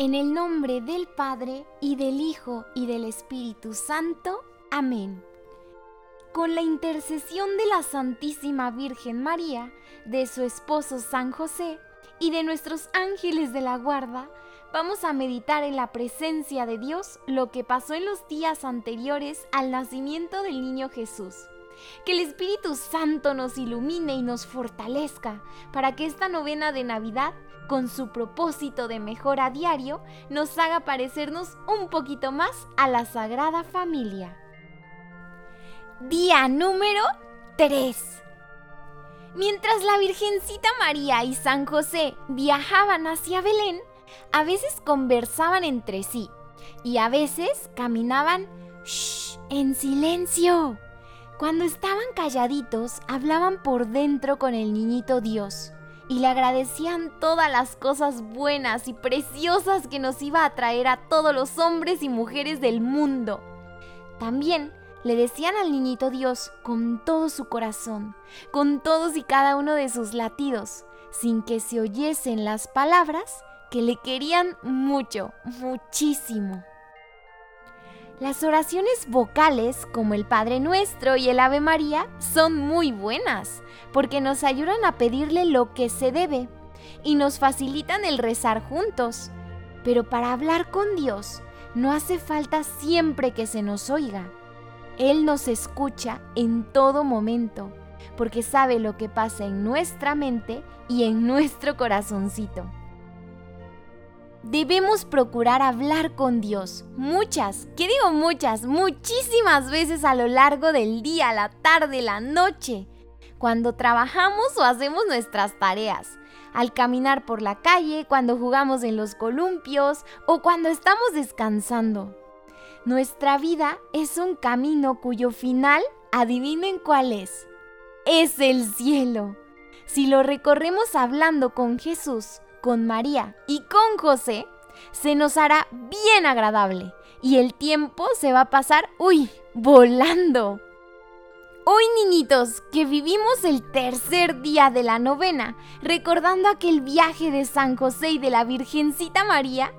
En el nombre del Padre, y del Hijo, y del Espíritu Santo. Amén. Con la intercesión de la Santísima Virgen María, de su esposo San José, y de nuestros ángeles de la guarda, vamos a meditar en la presencia de Dios lo que pasó en los días anteriores al nacimiento del niño Jesús. Que el Espíritu Santo nos ilumine y nos fortalezca para que esta novena de Navidad con su propósito de mejora diario, nos haga parecernos un poquito más a la Sagrada Familia. Día número 3. Mientras la Virgencita María y San José viajaban hacia Belén, a veces conversaban entre sí y a veces caminaban en silencio. Cuando estaban calladitos, hablaban por dentro con el niñito Dios y le agradecían todas las cosas buenas y preciosas que nos iba a traer a todos los hombres y mujeres del mundo. También le decían al niñito Dios con todo su corazón, con todos y cada uno de sus latidos, sin que se oyesen las palabras que le querían mucho, muchísimo. Las oraciones vocales, como el Padre Nuestro y el Ave María, son muy buenas, porque nos ayudan a pedirle lo que se debe y nos facilitan el rezar juntos. Pero para hablar con Dios no hace falta siempre que se nos oiga. Él nos escucha en todo momento, porque sabe lo que pasa en nuestra mente y en nuestro corazoncito. Debemos procurar hablar con Dios muchas, ¿qué digo muchas? Muchísimas veces a lo largo del día, la tarde, la noche, cuando trabajamos o hacemos nuestras tareas, al caminar por la calle, cuando jugamos en los columpios o cuando estamos descansando. Nuestra vida es un camino cuyo final, adivinen cuál es. Es el cielo. Si lo recorremos hablando con Jesús, con María y con José, se nos hará bien agradable y el tiempo se va a pasar, uy, volando. Hoy, niñitos, que vivimos el tercer día de la novena, recordando aquel viaje de San José y de la Virgencita María,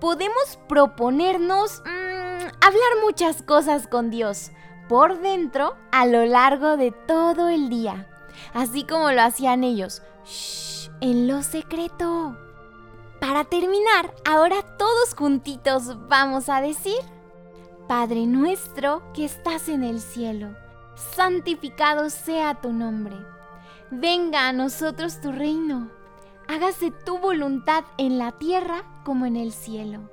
podemos proponernos mm, hablar muchas cosas con Dios por dentro a lo largo de todo el día, así como lo hacían ellos en lo secreto. Para terminar, ahora todos juntitos vamos a decir, Padre nuestro que estás en el cielo, santificado sea tu nombre. Venga a nosotros tu reino. Hágase tu voluntad en la tierra como en el cielo.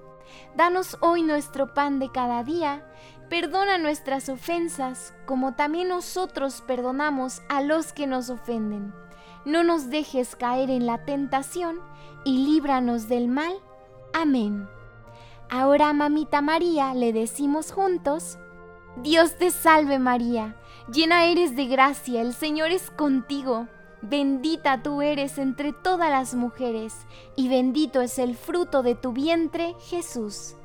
Danos hoy nuestro pan de cada día. Perdona nuestras ofensas como también nosotros perdonamos a los que nos ofenden no nos dejes caer en la tentación y líbranos del mal. Amén. Ahora, mamita María, le decimos juntos, Dios te salve María, llena eres de gracia, el Señor es contigo, bendita tú eres entre todas las mujeres, y bendito es el fruto de tu vientre, Jesús.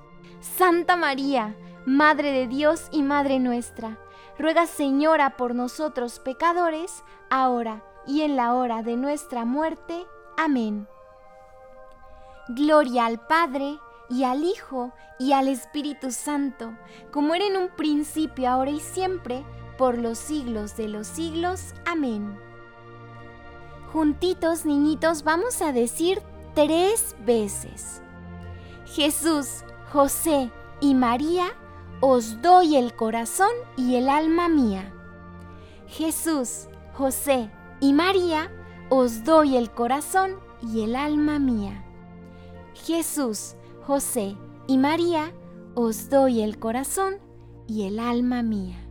Santa María, Madre de Dios y Madre nuestra, ruega Señora por nosotros pecadores, ahora y en la hora de nuestra muerte. Amén. Gloria al Padre, y al Hijo, y al Espíritu Santo, como era en un principio, ahora y siempre, por los siglos de los siglos. Amén. Juntitos, niñitos, vamos a decir tres veces. Jesús, José y María, os doy el corazón y el alma mía. Jesús, José y María, os doy el corazón y el alma mía. Jesús, José y María, os doy el corazón y el alma mía.